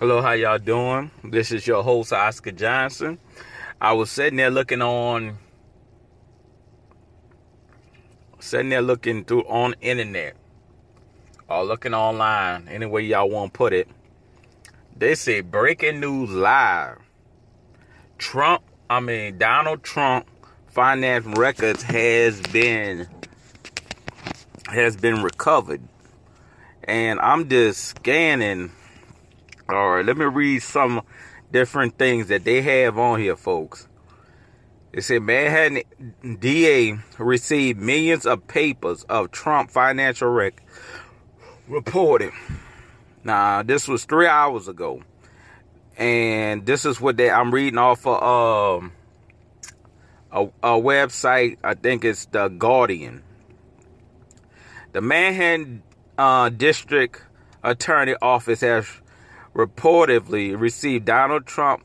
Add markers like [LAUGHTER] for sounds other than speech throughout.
Hello, how y'all doing? This is your host Oscar Johnson. I was sitting there looking on, sitting there looking through on internet, or looking online, any way y'all want to put it. They say breaking news live. Trump, I mean Donald Trump, finance records has been has been recovered, and I'm just scanning all right, let me read some different things that they have on here, folks. It said Manhattan DA received millions of papers of Trump financial rec reported. Now, this was three hours ago. And this is what they I'm reading off of um, a, a website. I think it's the Guardian. The Manhattan uh, District Attorney Office has reportedly received Donald Trump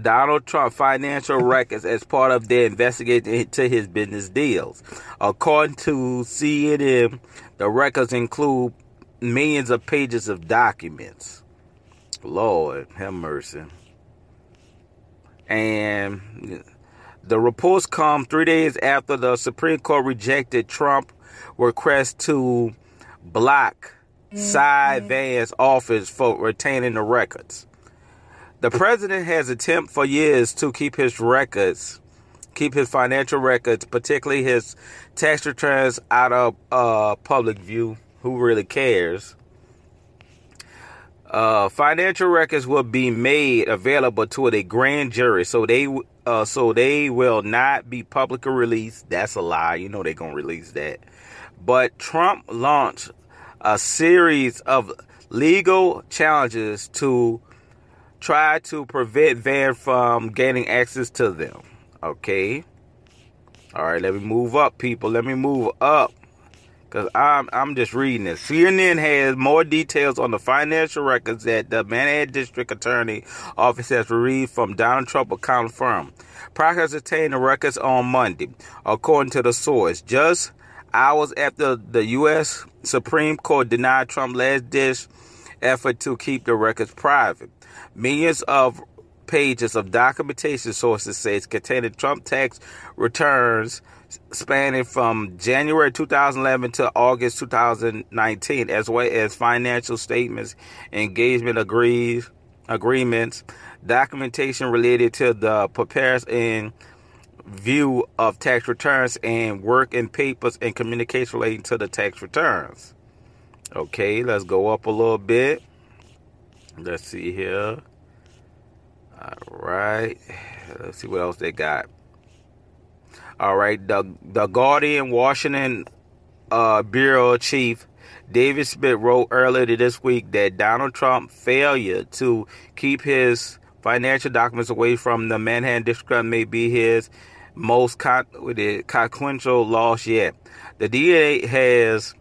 Donald Trump financial [LAUGHS] records as part of their investigation into his business deals. According to CNN, the records include millions of pages of documents. Lord have mercy. And the reports come three days after the Supreme Court rejected Trump request to block Cy Vance office for retaining the records. The president has attempted for years to keep his records, keep his financial records, particularly his tax returns, out of uh, public view. Who really cares? Uh, financial records will be made available to a grand jury, so they uh, so they will not be publicly released. That's a lie. You know they're gonna release that. But Trump launched a series of legal challenges to try to prevent Van from gaining access to them. Okay. All right, let me move up, people. Let me move up. Cause I'm I'm just reading this. CNN has more details on the financial records that the Manhattan District Attorney Office has received from Donald Trump account firm. Proctors obtained the records on Monday, according to the source. Just hours after the U.S. Supreme Court denied Trump's last ditch effort to keep the records private. Millions of pages of documentation sources says containing Trump tax returns spanning from January 2011 to August 2019, as well as financial statements, engagement agrees, agreements, documentation related to the prepares and view of tax returns and work and papers and communication relating to the tax returns. Okay, let's go up a little bit. Let's see here. All right. Let's see what else they got. All right, the the Guardian Washington uh, bureau chief David Smith wrote earlier this week that Donald Trump's failure to keep his financial documents away from the Manhattan District may be his most con- consequential loss yet. The DA has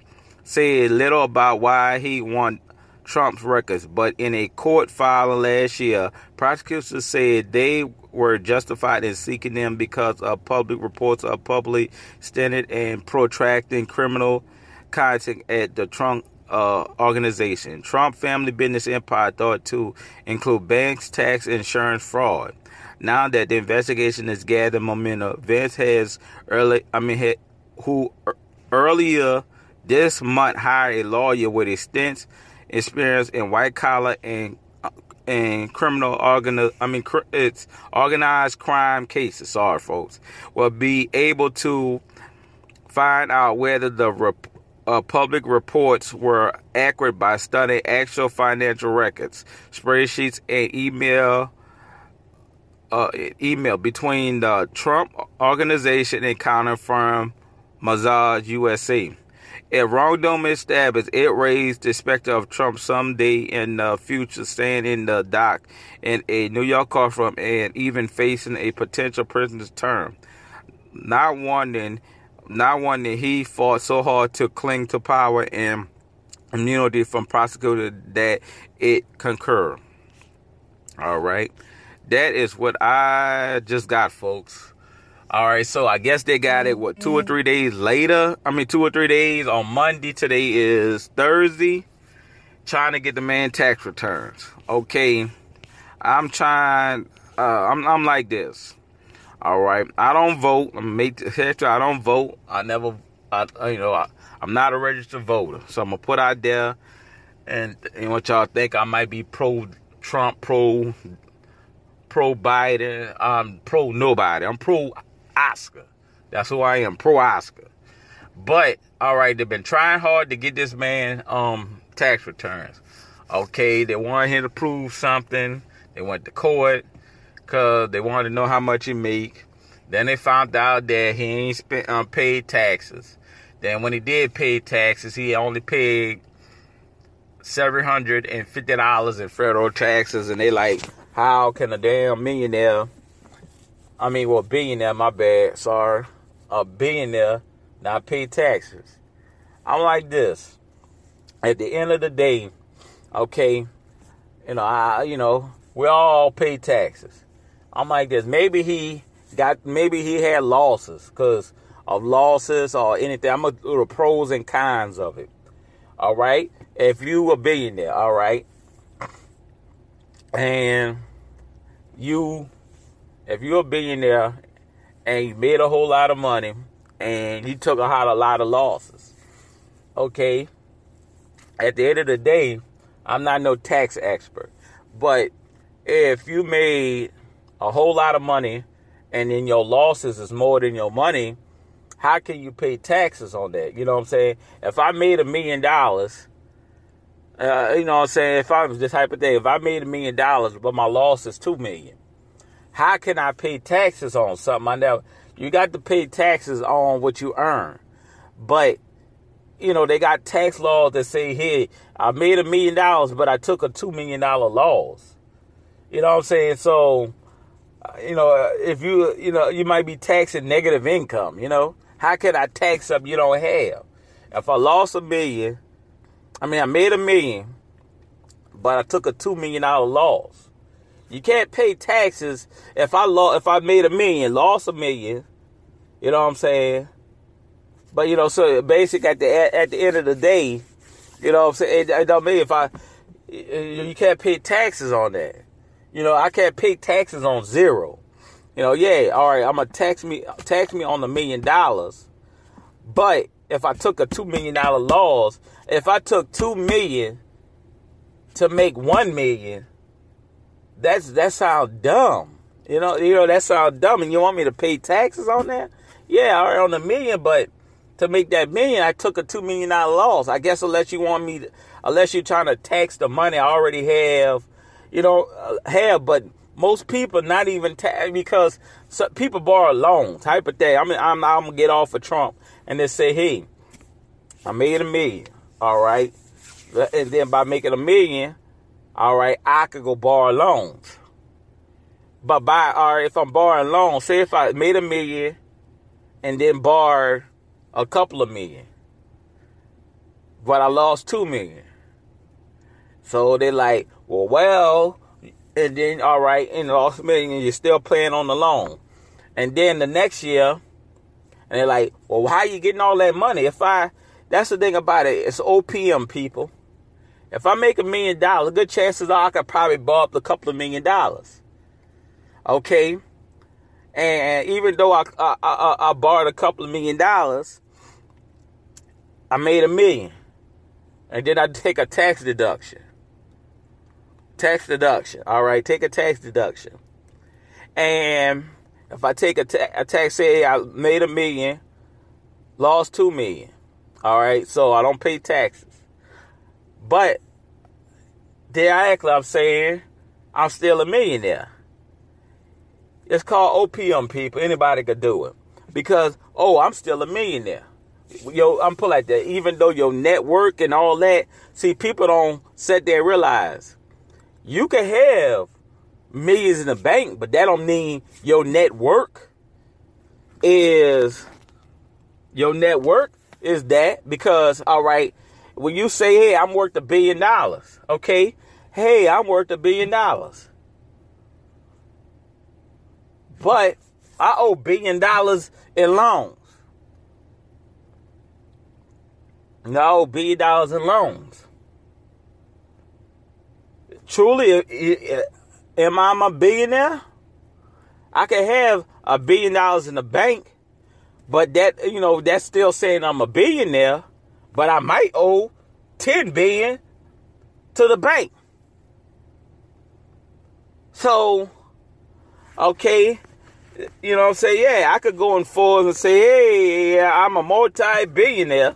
said little about why he want Trump's records, but in a court filing last year, prosecutors said they were justified in seeking them because of public reports of public standard and protracting criminal contact at the Trump uh, organization. Trump family business empire thought to include banks, tax, insurance fraud. Now that the investigation is gathering momentum, Vance has early, I mean, had, who earlier this month hired a lawyer with extensive experience in white collar and and criminal organ I mean it's organized crime cases. Sorry, folks, will be able to find out whether the uh, public reports were accurate by studying actual financial records, spreadsheets, and email uh, email between the Trump organization and counter firm Mazars USA. If wrongdoing is established, it raised the specter of Trump someday in the future staying in the dock in a New York courtroom and even facing a potential prisoner's term. Not wanting, not wanting he fought so hard to cling to power and immunity from prosecutors that it concur. All right. That is what I just got, folks. All right, so I guess they got it, what, two or three days later? I mean, two or three days on Monday. Today is Thursday. trying to get the man tax returns. Okay, I'm trying. Uh, I'm I'm like this. All right, I don't vote. I'm make I don't vote. I never. I you know I, I'm not a registered voter, so I'm gonna put out there, and and what y'all think I might be pro Trump, pro pro Biden, I'm pro nobody. I'm pro Oscar. That's who I am, pro Oscar. But all right, they've been trying hard to get this man um tax returns. Okay, they want him to prove something. They went to court because they wanted to know how much he make. Then they found out that he ain't spent um, paid taxes. Then when he did pay taxes, he only paid seven hundred and fifty dollars in federal taxes, and they like, how can a damn millionaire? I mean, well, billionaire, my bad, sorry, a billionaire not pay taxes? I'm like this. At the end of the day, okay, you know, I, you know, we all pay taxes. I'm like this. Maybe he got, maybe he had losses because of losses or anything. I'm gonna do the pros and cons of it. All right. If you a billionaire, all right, and you, if you're a billionaire and you made a whole lot of money and you took a a lot of losses, okay. At the end of the day, I'm not no tax expert, but if you made a whole lot of money and then your losses is more than your money, how can you pay taxes on that? You know what I'm saying? If I made a million dollars, uh, you know what I'm saying? If I was this hypothetical, if I made a million dollars but my loss is two million, how can I pay taxes on something I never? You got to pay taxes on what you earn, but you know they got tax laws that say, "Hey, I made a million dollars, but I took a two million dollar loss." You know what I'm saying? So, uh, you know, if you, you know, you might be taxing negative income. You know, how can I tax something you don't have? If I lost a million, I mean, I made a million, but I took a two million dollar loss. You can't pay taxes if I lost, if I made a million, lost a million. You know what I'm saying? But you know, so basic at the at the end of the day, you know what I'm saying? It, it don't mean if I you can't pay taxes on that. You know, I can't pay taxes on zero. You know, yeah, all right, I'm gonna tax me tax me on the million dollars. But if I took a two million dollar loss, if I took two million to make one million, that's that sounds dumb. You know, you know that sounds dumb, and you want me to pay taxes on that? Yeah, right, on the million, but to make that million, I took a two million dollar loss. I guess unless you want me, to, unless you're trying to tax the money I already have, you know, uh, have. But most people not even tax because people borrow loans. Type of thing. I mean, I'm, I'm gonna get off of Trump and they say, hey, I made a million. All right, and then by making a million, all right, I could go borrow loans. But by all right, if I'm borrowing loans, say if I made a million and then borrowed a couple of million. But I lost two million. So they're like, well, well, and then all right, and lost a million, you're still playing on the loan. And then the next year, and they're like, well, how are you getting all that money? If I, that's the thing about it, it's OPM people. If I make a million dollars, good chances are I could probably borrow up a couple of million dollars. Okay? And even though I, I, I, I borrowed a couple of million dollars, I made a million. And then I take a tax deduction. Tax deduction. All right, take a tax deduction. And if I take a, ta- a tax, say I made a million, lost two million. All right, so I don't pay taxes. But diagonally, I'm saying I'm still a millionaire. It's called OPM, people. Anybody could do it. Because, oh, I'm still a millionaire. Yo, I'm put like that. Even though your network and all that, see, people don't sit there realize you can have millions in the bank, but that don't mean your network is your network is that because all right, when you say, hey, I'm worth a billion dollars, okay, hey, I'm worth a billion dollars. But I owe billion dollars in loans. No, billion dollars in loans. truly, am I a billionaire? I can have a billion dollars in the bank, but that you know that's still saying I'm a billionaire. But I might owe ten billion to the bank. So, okay, you know, say yeah, I could go in Forbes and say, hey, I'm a multi-billionaire,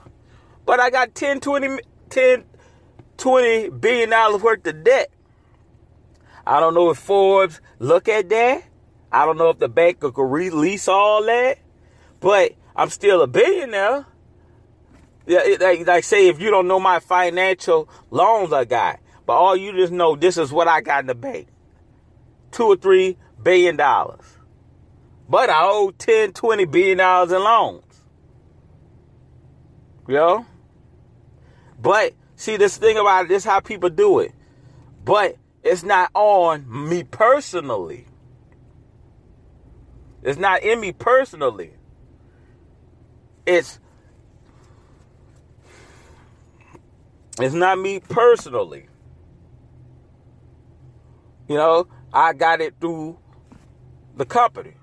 but I got 10, 20, 10, 20 billion dollars worth of debt. I don't know if Forbes look at that. I don't know if the bank could release all that, but I'm still a billionaire. Yeah, like, like say if you don't know my financial loans I got, but all you just know this is what I got in the bank. Two or three billion dollars. But I owe 10, 20 billion dollars in loans. You know? But see this thing about it, this how people do it. But it's not on me personally. It's not in me personally. It's it's not me personally. You know, I got it through the company.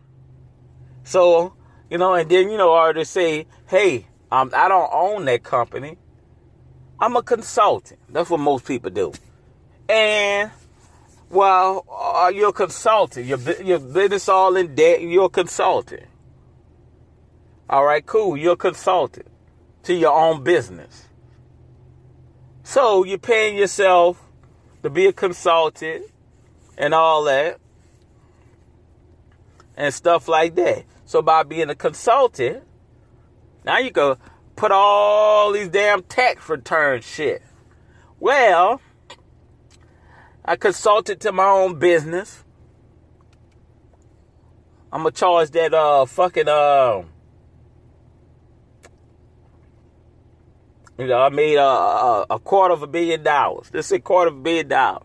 So, you know, and then, you know, to say, hey, um, I don't own that company. I'm a consultant. That's what most people do. And, well, uh, you're a consultant. Your, your business all in debt. You're a consultant. All right, cool. You're a consultant to your own business. So you're paying yourself to be a consultant and all that and stuff like that. So by being a consultant, now you can put all these damn tax return shit. Well, I consulted to my own business. I'm gonna charge that uh fucking uh you know I made a, a, a quarter of a billion dollars. This is a quarter of a billion dollars.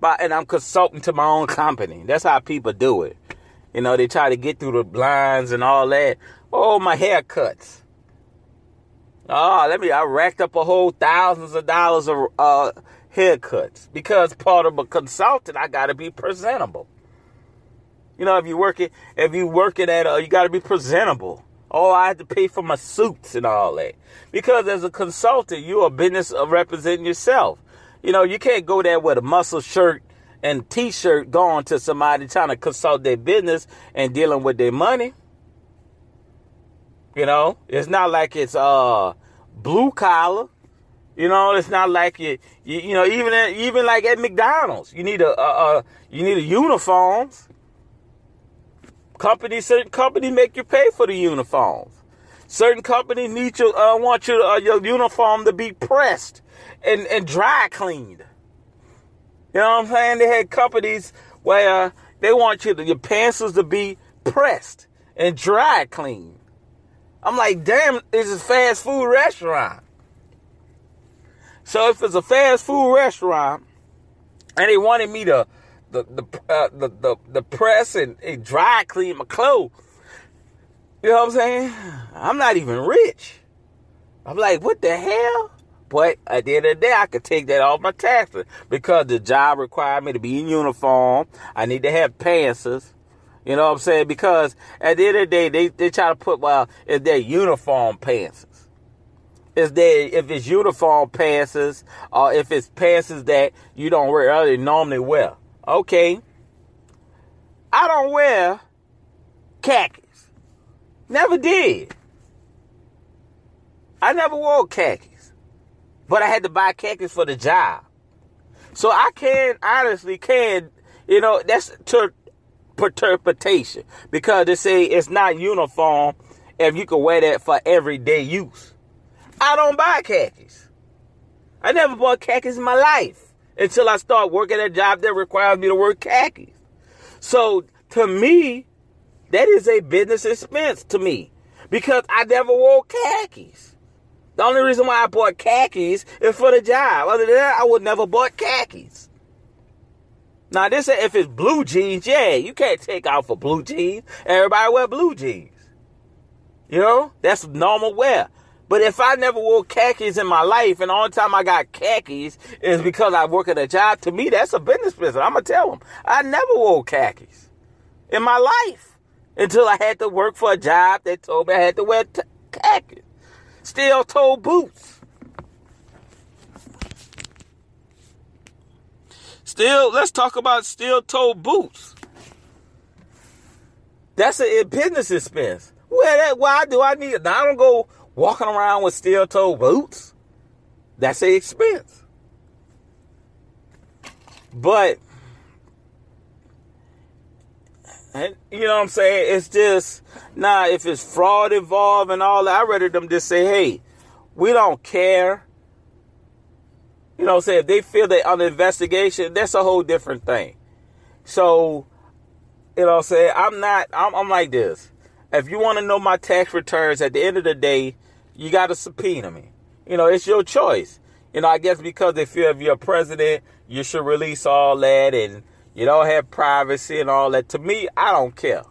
But and I'm consulting to my own company. That's how people do it. You know, they try to get through the blinds and all that. Oh, my haircuts. Oh, let me, I racked up a whole thousands of dollars of uh, haircuts because part of a consultant, I got to be presentable. You know, if you working, if you working at, uh, you got to be presentable. Oh, I had to pay for my suits and all that because as a consultant, you're a business of representing yourself. You know, you can't go there with a muscle shirt and t-shirt going to somebody trying to consult their business and dealing with their money. You know, it's not like it's uh blue collar. You know, it's not like you, you, you know, even at, even like at McDonald's, you need a, a, a you need a uniforms. Companies, certain companies make you pay for the uniforms. Certain companies need you, uh, want you, uh, your uniform to be pressed and, and dry cleaned. You know what I'm saying? They had companies where they want you to, your pants to be pressed and dry cleaned. I'm like, damn, this is fast food restaurant. So if it's a fast food restaurant and they wanted me to the the uh, the, the the press and, and dry clean my clothes, you know what I'm saying? I'm not even rich. I'm like, what the hell? But at the end of the day, I could take that off my taxes because the job required me to be in uniform. I need to have pants. You know what I'm saying? Because at the end of the day, they, they try to put, well, if they're uniform pants. Is there if it's uniform pants or if it's pants that you don't wear they normally wear. Okay. I don't wear khakis. Never did. I never wore khakis. But I had to buy khakis for the job. So I can honestly can, you know, that's ter- interpretation because they say it's not uniform if you can wear that for everyday use. I don't buy khakis. I never bought khakis in my life until I start working a job that requires me to wear khakis. So to me, that is a business expense to me because I never wore khakis. The only reason why I bought khakis is for the job. Other than that, I would never bought khakis. Now, this if it's blue jeans, yeah, you can't take off for blue jeans. Everybody wear blue jeans. You know, that's normal wear. But if I never wore khakis in my life, and the only time I got khakis is because I work at a job, to me that's a business business. I'm gonna tell them I never wore khakis in my life until I had to work for a job that told me I had to wear t- khakis, steel toe boots. Still, let's talk about steel toe boots. That's a business expense. Where that? Why do I need? Now I don't go walking around with steel toe boots. That's a expense. But and you know what I'm saying? It's just nah. If it's fraud involved and all that, I rather them just say, "Hey, we don't care." You know what I'm saying? If they feel they under investigation, that's a whole different thing. So, you know what I'm saying? I'm not. I'm, I'm like this. If you want to know my tax returns, at the end of the day, you got to subpoena me. You know, it's your choice. You know, I guess because they feel if you're president, you should release all that and you don't have privacy and all that. To me, I don't care.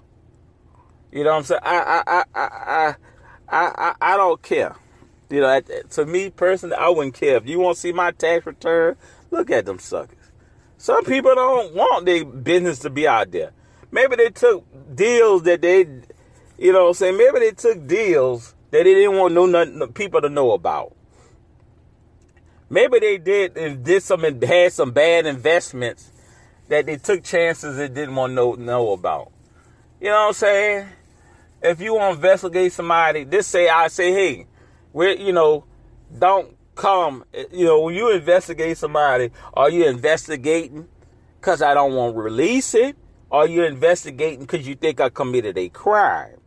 You know what I'm saying? I I I I I I, I don't care. You know, to me personally, I wouldn't care. If you want to see my tax return, look at them suckers. Some people don't want their business to be out there. Maybe they took deals that they you know saying? Maybe they took deals that they didn't want no nothing, people to know about. Maybe they did did some had some bad investments that they took chances they didn't want to know, know about. You know what I'm saying? If you want to investigate somebody, just say I say, hey, we you know, don't come. You know, when you investigate somebody, are you investigating because I don't want to release it? Are you investigating because you think I committed a crime?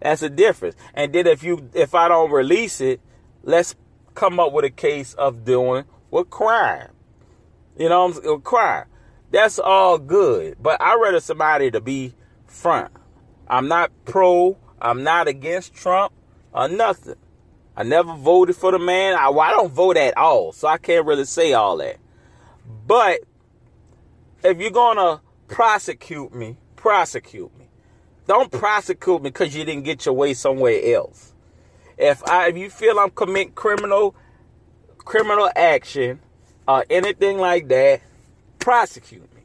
That's a difference. And then if you if I don't release it, let's come up with a case of doing what crime. You know, I'm crime. That's all good. But I rather somebody to be front. I'm not pro. I'm not against Trump or nothing. I never voted for the man. I, well, I don't vote at all, so I can't really say all that. But if you're gonna prosecute me, prosecute me. Don't prosecute me because you didn't get your way somewhere else. If I if you feel I'm committing criminal criminal action or anything like that, prosecute me.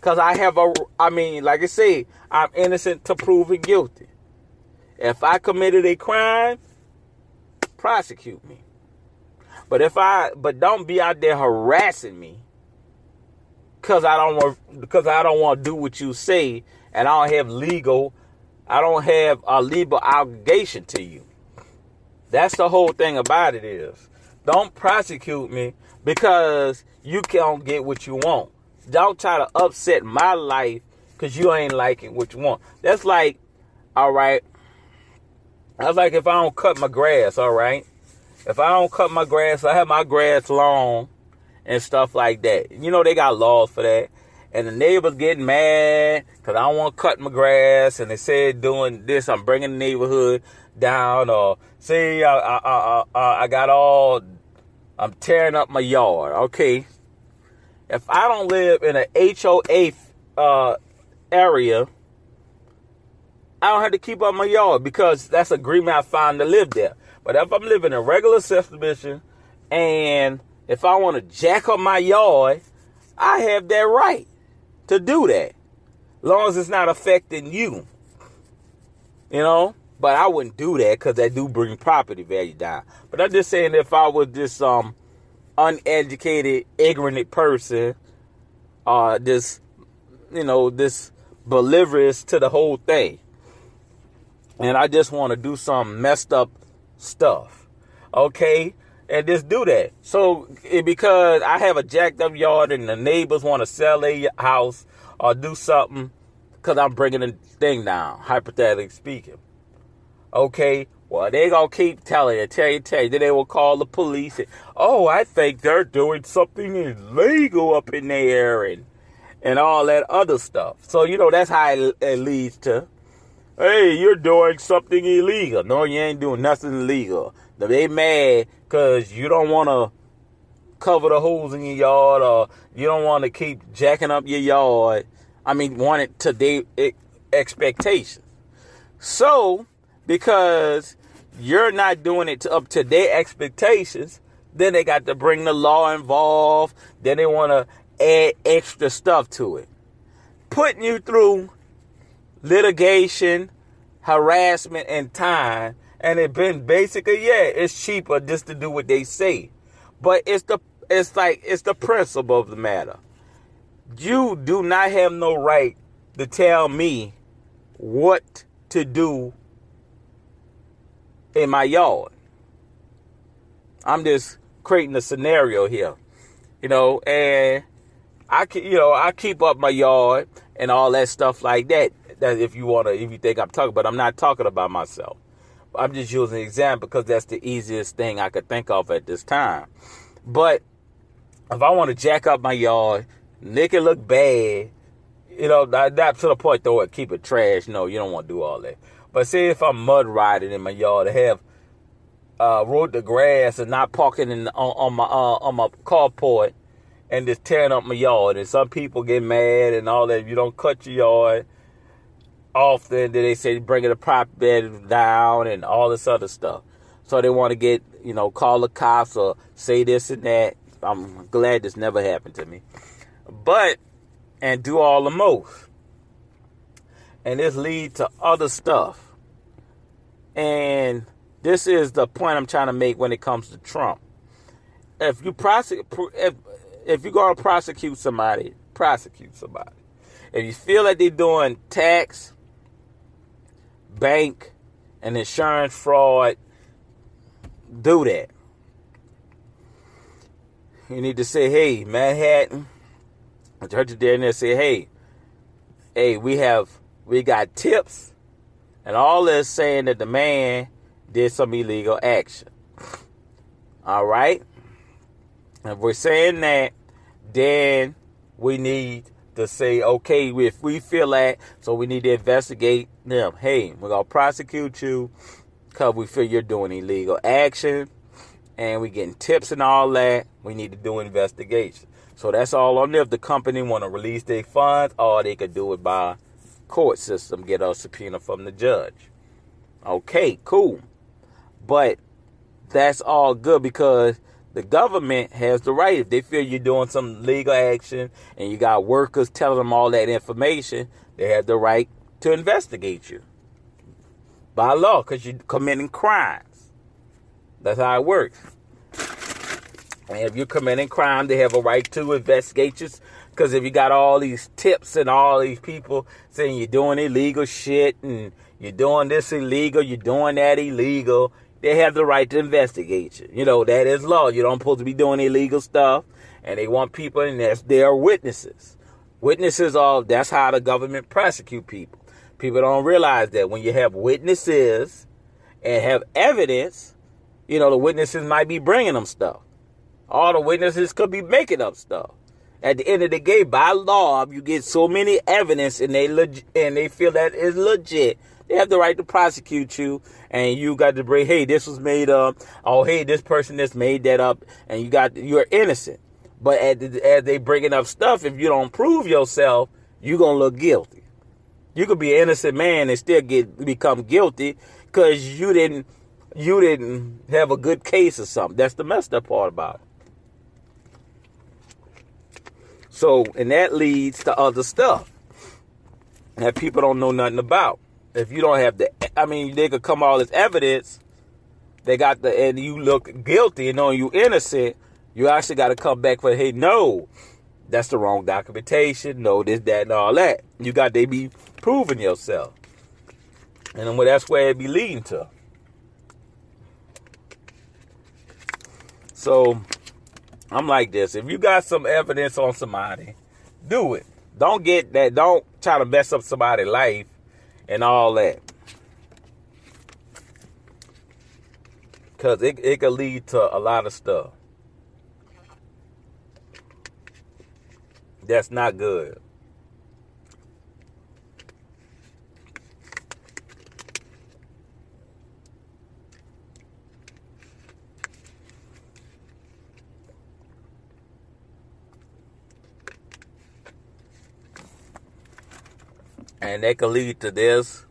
Cause I have a I mean, like I say, I'm innocent to proven guilty. If I committed a crime, prosecute me. But if I but don't be out there harassing me because I don't want because I don't want to do what you say and I don't have legal, I don't have a legal obligation to you. That's the whole thing about it is, don't prosecute me because you can't get what you want. Don't try to upset my life because you ain't liking what you want. That's like, all right. That's like if I don't cut my grass, all right. If I don't cut my grass, I have my grass long and stuff like that. You know they got laws for that and the neighbors getting mad because I don't want to cut my grass, and they said doing this, I'm bringing the neighborhood down, or see, I, I, I, I got all, I'm tearing up my yard. Okay, if I don't live in an HOA uh, area, I don't have to keep up my yard because that's agreement I found to live there. But if I'm living in regular subdivision and if I want to jack up my yard, I have that right to do that. Long as it's not affecting you. You know? But I wouldn't do that because that do bring property value down. But I'm just saying if I was this um uneducated, ignorant person, uh this you know, this belligerous to the whole thing. And I just want to do some messed up stuff. Okay? And just do that. So because I have a jacked up yard and the neighbors want to sell a house or do something because I'm bringing the thing down, hypothetically speaking. Okay, well, they gonna keep telling you, tell you, tell you. Then they will call the police. And, oh, I think they're doing something illegal up in there and and all that other stuff. So you know that's how it, it leads to. Hey, you're doing something illegal. No, you ain't doing nothing illegal. They mad because you don't want to cover the holes in your yard or you don't want to keep jacking up your yard. I mean, want it to their expectations. So, because you're not doing it to, up to their expectations, then they got to bring the law involved. Then they want to add extra stuff to it. Putting you through litigation, harassment, and time. And it been basically, yeah, it's cheaper just to do what they say. But it's the it's like it's the principle of the matter. You do not have no right to tell me what to do in my yard. I'm just creating a scenario here, you know, and I can, you know, I keep up my yard and all that stuff like that. That if you wanna, if you think I'm talking, but I'm not talking about myself. I'm just using an example because that's the easiest thing I could think of at this time. But if I want to jack up my yard, make it look bad, you know, not, not to the point though, keep it trash. No, you don't want to do all that. But say if I'm mud riding in my yard, to have uh, rode the grass and not parking in on, on my uh, on my carport and just tearing up my yard. And some people get mad and all that. If you don't cut your yard often, then they say bring the prop bed down and all this other stuff. So they want to get you know call the cops or say this and that. I'm glad this never happened to me, but and do all the most. And this lead to other stuff. And this is the point I'm trying to make when it comes to Trump. If you prosecute, if, if you're going to prosecute somebody, prosecute somebody. If you feel like they're doing tax, bank, and insurance fraud, do that. You need to say, hey, Manhattan, I heard you there and there say, hey, hey, we have, we got tips and all this saying that the man did some illegal action. All right? If we're saying that, then we need to say, okay, if we feel that, so we need to investigate them. Hey, we're going to prosecute you because we feel you're doing illegal action and we getting tips and all that. We need to do investigation. So that's all on there. If the company want to release their funds, or they could do it by court system, get a subpoena from the judge. Okay, cool. But that's all good because the government has the right. If they feel you're doing some legal action and you got workers telling them all that information, they have the right to investigate you by law because you're committing crimes. That's how it works. And if you're committing crime, they have a right to investigate you. Because if you got all these tips and all these people saying you're doing illegal shit and you're doing this illegal, you're doing that illegal, they have the right to investigate you. You know, that is law. You don't supposed to be doing illegal stuff. And they want people, and that's, they are witnesses. Witnesses are, that's how the government prosecute people. People don't realize that when you have witnesses and have evidence, you know, the witnesses might be bringing them stuff. All the witnesses could be making up stuff. At the end of the day, by law, you get so many evidence and they leg- and they feel that is legit they have the right to prosecute you, and you got to bring, hey, this was made up. Oh, hey, this person just made that up, and you got you're innocent. But as, they bringing up stuff, if you don't prove yourself, you're gonna look guilty. You could be an innocent man and still get become guilty because you didn't you didn't have a good case or something. That's the messed up part about it. So, and that leads to other stuff that people don't know nothing about if you don't have the, I mean, they could come all this evidence. They got the, and you look guilty and knowing you innocent, you actually got to come back for, hey, no, that's the wrong documentation. No, this, that, and all that. You got to be proving yourself. And then well, that's where it be leading to. So I'm like this. If you got some evidence on somebody, do it. Don't get that. Don't try to mess up somebody's life and all that. Because it, it could lead to a lot of stuff. That's not good. and that could lead to this.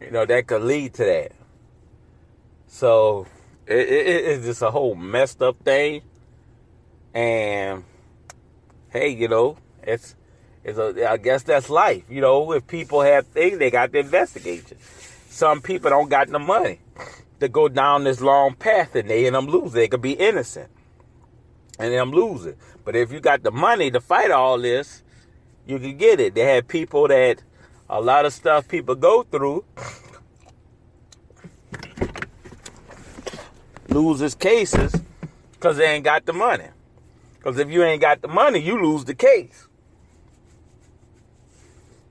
You know, that could lead to that. So it, it, it's just a whole messed up thing. And hey, you know, it's it's a, I guess that's life. You know, if people have things, they got to investigate you. Some people don't got no money to go down this long path and they and them lose. They could be innocent. And them losing. But if you got the money to fight all this, you can get it. They have people that a lot of stuff people go through loses cases because they ain't got the money. Because if you ain't got the money, you lose the case.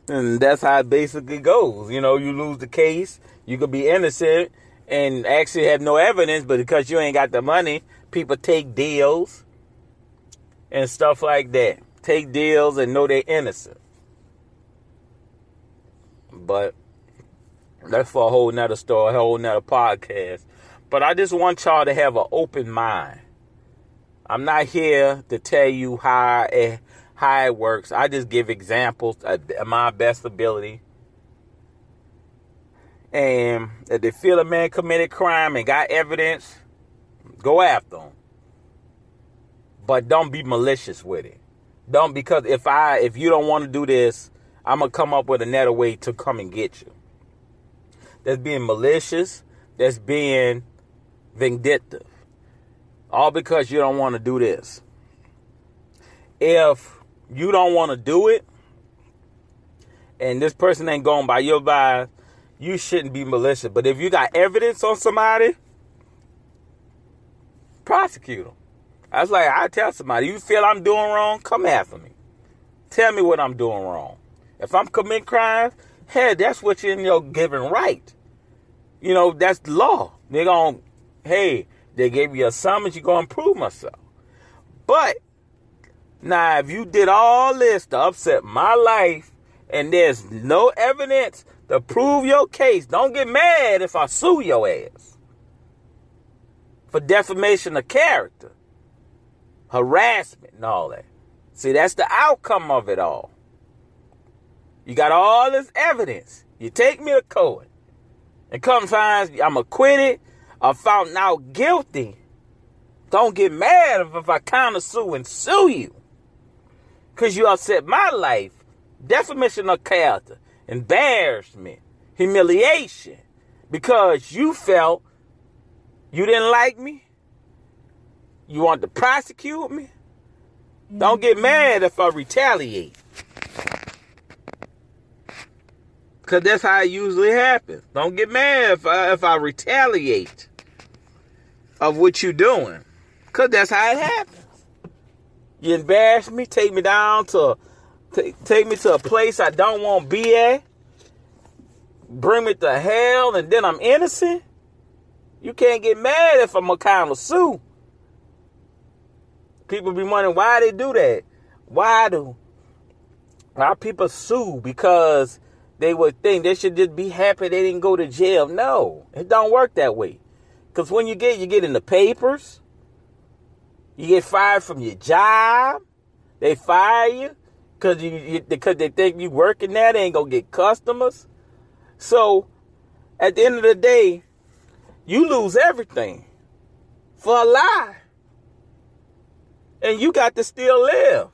And that's how it basically goes. You know, you lose the case, you could be innocent and actually have no evidence, but because you ain't got the money, people take deals and stuff like that. Take deals and know they're innocent. But that's for a whole nother story, a whole nother podcast. But I just want y'all to have an open mind. I'm not here to tell you how it, how it works. I just give examples of my best ability. And if they feel a man committed crime and got evidence, go after him. But don't be malicious with it. Don't because if I if you don't want to do this, I'm gonna come up with another way to come and get you. That's being malicious. That's being vindictive. All because you don't want to do this. If you don't want to do it, and this person ain't going by your vibe, you shouldn't be malicious. But if you got evidence on somebody, prosecute them. I was like, I tell somebody, you feel I'm doing wrong, come after me. Tell me what I'm doing wrong. If I'm committing crimes, hey, that's what you're in your given right. You know, that's the law. They're going, hey, they gave you a summons, you're going to prove myself. But now, if you did all this to upset my life and there's no evidence to prove your case, don't get mad if I sue your ass for defamation of character, harassment, and all that. See, that's the outcome of it all. You got all this evidence. You take me to court and come find I'm acquitted or found now guilty. Don't get mad if, if I counter sue and sue you. Because you upset my life. Defamation of character, embarrassment, humiliation. Because you felt you didn't like me. You want to prosecute me. Don't get mm-hmm. mad if I retaliate. Because that's how it usually happens. Don't get mad if I, if I retaliate of what you're doing. Because that's how it happens. You embarrass me, take me down to, take, take me to a place I don't want to be at, bring me to hell, and then I'm innocent. You can't get mad if I'm a kind of sue. People be wondering why they do that. Why do why people sue? Because they would think they should just be happy they didn't go to jail. No, it don't work that way. Because when you get, you get in the papers, you get fired from your job, they fire you because you, you because they think you working there, they ain't gonna get customers. So at the end of the day, you lose everything for a lie. And you got to still live.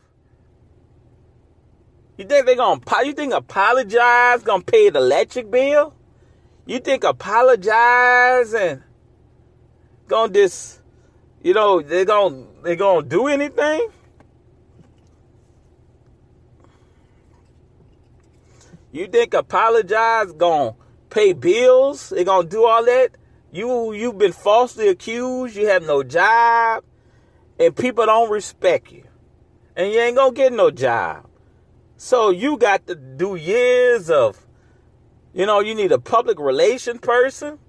You think they gonna you think apologize gonna pay the electric bill? You think apologize and gonna just you know they gonna they gonna do anything? You think apologize gonna pay bills? They gonna do all that? You you've been falsely accused. You have no job, and people don't respect you, and you ain't gonna get no job. So you got to do years of, you know, you need a public relation person.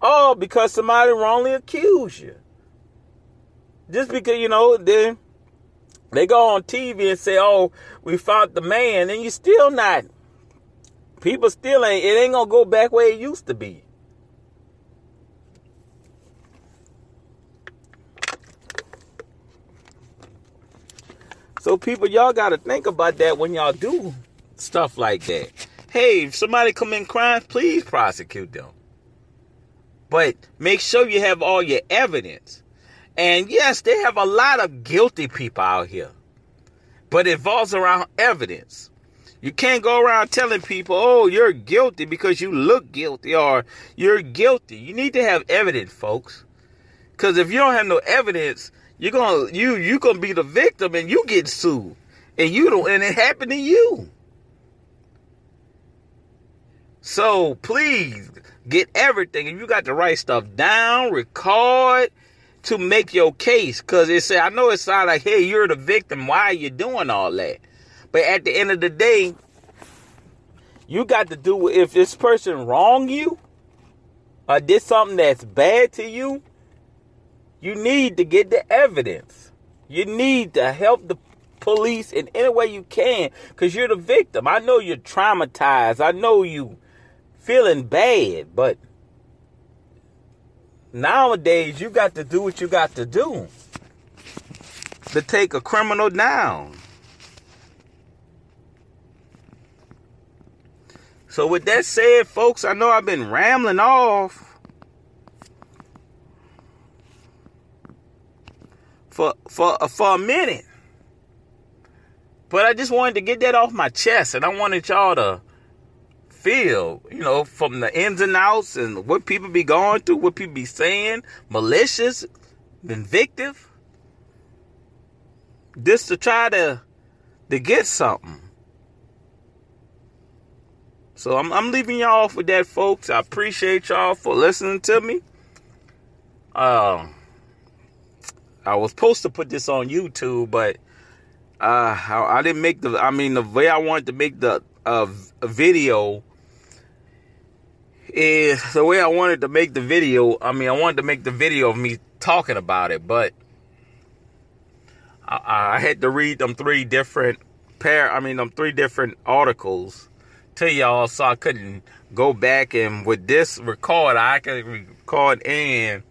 All because somebody wrongly accused you. Just because, you know, then they go on TV and say, oh, we found the man, and you still not. People still ain't, it ain't gonna go back where it used to be. So people, y'all got to think about that when y'all do stuff like that. hey, if somebody commit crimes, please prosecute them. But make sure you have all your evidence. And yes, they have a lot of guilty people out here. But it involves around evidence. You can't go around telling people, oh, you're guilty because you look guilty or you're guilty. You need to have evidence, folks. Because if you don't have no evidence, you're gonna you you gonna be the victim and you get sued. And you don't and it happened to you. So please get everything. If you got the right stuff down, record to make your case. Cause it said, I know it sounds like, hey, you're the victim. Why are you doing all that? But at the end of the day, you got to do if this person wronged you or did something that's bad to you, you need to get the evidence. You need to help the police in any way you can because you're the victim. I know you're traumatized. I know you feeling bad, but nowadays you got to do what you got to do to take a criminal down. So with that said, folks, I know I've been rambling off for for uh, for a minute. But I just wanted to get that off my chest and I wanted y'all to feel, you know, from the ins and outs and what people be going through, what people be saying, malicious, vindictive. Just to try to to get something. So I'm, I'm leaving y'all off with that, folks. I appreciate y'all for listening to me. Uh, I was supposed to put this on YouTube, but uh, I, I, didn't make the. I mean, the way I wanted to make the uh, video is the way I wanted to make the video. I mean, I wanted to make the video of me talking about it, but I, I had to read them three different pair. I mean, them three different articles to y'all so I couldn't go back and with this record I can record and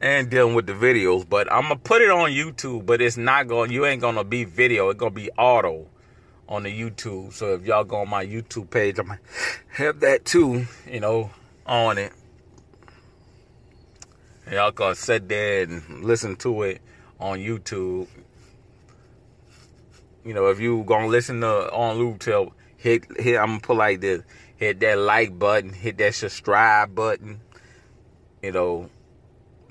and dealing with the videos but I'm gonna put it on YouTube but it's not going. to you ain't gonna be video it's gonna be auto on the YouTube so if y'all go on my YouTube page I'm gonna have that too you know on it and y'all can sit there and listen to it on YouTube you know, if you gonna listen to on Lutel, hit hit. I'm gonna put like this: hit that like button, hit that subscribe button. You know,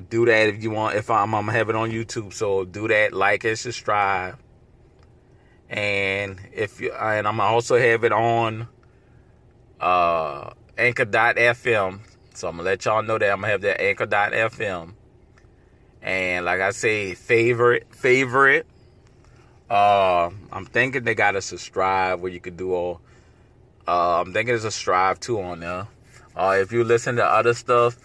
do that if you want. If I'm, I'm gonna have it on YouTube, so do that, like and subscribe. And if you and I'm also have it on uh Anchor.fm. So I'm gonna let y'all know that I'm gonna have that Anchor.fm. And like I say, favorite, favorite uh, I'm thinking they got a subscribe where you could do all. Uh, I'm thinking there's a strive too on there. Uh, if you listen to other stuff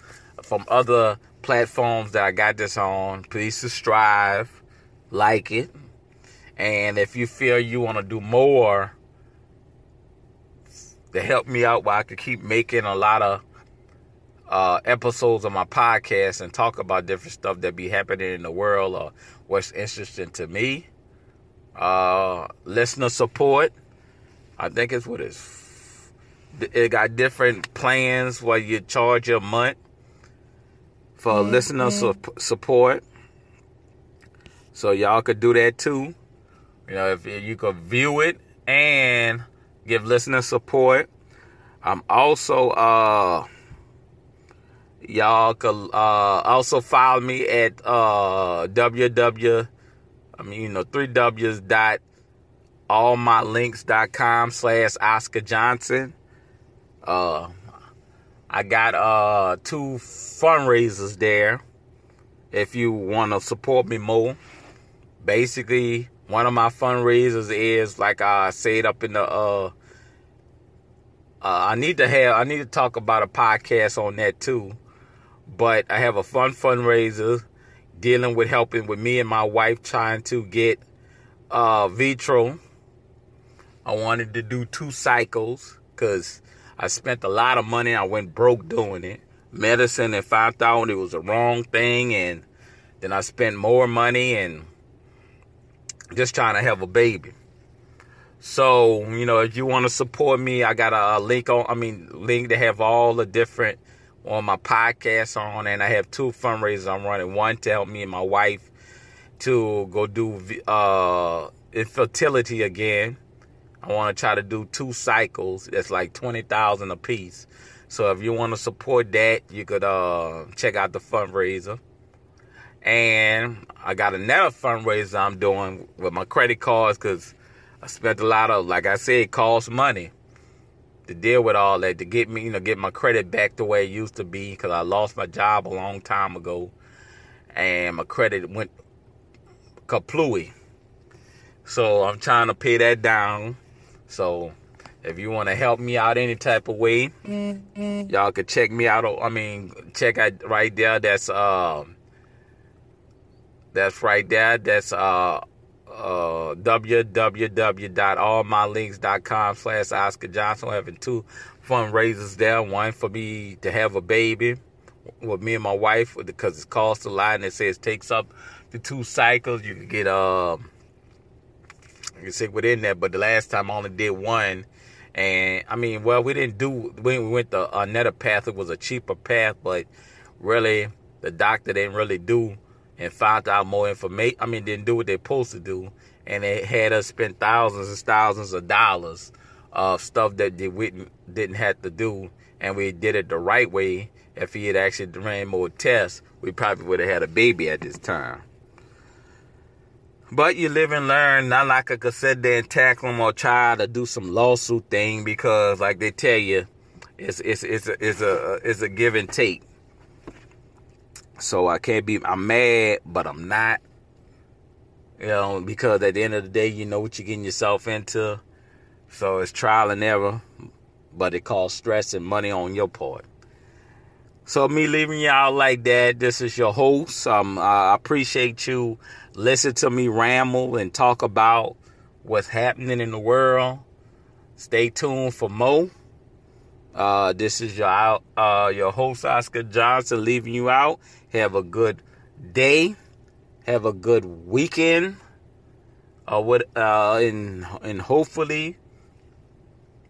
from other platforms that I got this on, please subscribe, like it, and if you feel you want to do more to help me out, while I could keep making a lot of uh, episodes of my podcast and talk about different stuff that be happening in the world or what's interesting to me uh, listener support. I think it's what it's. It got different plans where you charge a month for mm-hmm. listener su- support. So y'all could do that too. You know, if you could view it and give listener support. I'm also uh y'all could uh also follow me at uh www I mean, you know, three W's dot allmylinks.com slash Oscar Johnson. Uh, I got uh two fundraisers there. If you want to support me more, basically one of my fundraisers is like I said up in the uh, uh I need to have I need to talk about a podcast on that too. But I have a fun fundraiser dealing with helping with me and my wife trying to get uh, vitro. I wanted to do two cycles because I spent a lot of money. I went broke doing it. Medicine and found out it was the wrong thing, and then I spent more money and just trying to have a baby. So, you know, if you want to support me, I got a link on, I mean, link to have all the different on my podcast on, and I have two fundraisers I'm running. One to help me and my wife to go do uh, infertility again. I want to try to do two cycles. That's like twenty thousand a piece. So if you want to support that, you could uh, check out the fundraiser. And I got another fundraiser I'm doing with my credit cards because I spent a lot of, like I said, it costs money to deal with all that to get me, you know, get my credit back the way it used to be because I lost my job a long time ago, and my credit went kaplooey. So I'm trying to pay that down. So if you want to help me out any type of way, mm-hmm. y'all could check me out. I mean, check out right there. That's uh, that's right there. That's uh, uh, www.allmylinks.com slash Oscar Johnson. Having two fundraisers there. One for me to have a baby with me and my wife because it costs a lot and it says takes up to two cycles. You can get uh, you can sit within that. But the last time I only did one. And I mean, well, we didn't do, we went the another path. It was a cheaper path, but really the doctor didn't really do and found out more information. I mean, didn't do what they're supposed to do, and they had us spend thousands and thousands of dollars of stuff that they didn't didn't have to do, and we did it the right way. If he had actually ran more tests, we probably would have had a baby at this time. But you live and learn. Not like I could sit there and tackle them or try to do some lawsuit thing because, like they tell you, it's it's it's a, it's a it's a give and take. So I can't be, I'm mad, but I'm not. You know, because at the end of the day, you know what you're getting yourself into. So it's trial and error, but it costs stress and money on your part. So me leaving y'all like that. This is your host. Um, I appreciate you listen to me ramble and talk about what's happening in the world. Stay tuned for more. Uh, this is your uh, your host Oscar Johnson leaving you out. Have a good day. Have a good weekend. Uh, what uh, and and hopefully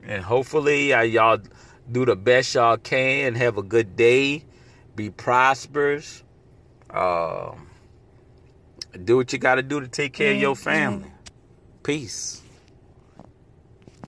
and hopefully uh, y'all do the best y'all can. Have a good day. Be prosperous. Uh, do what you got to do to take care of your family. Peace.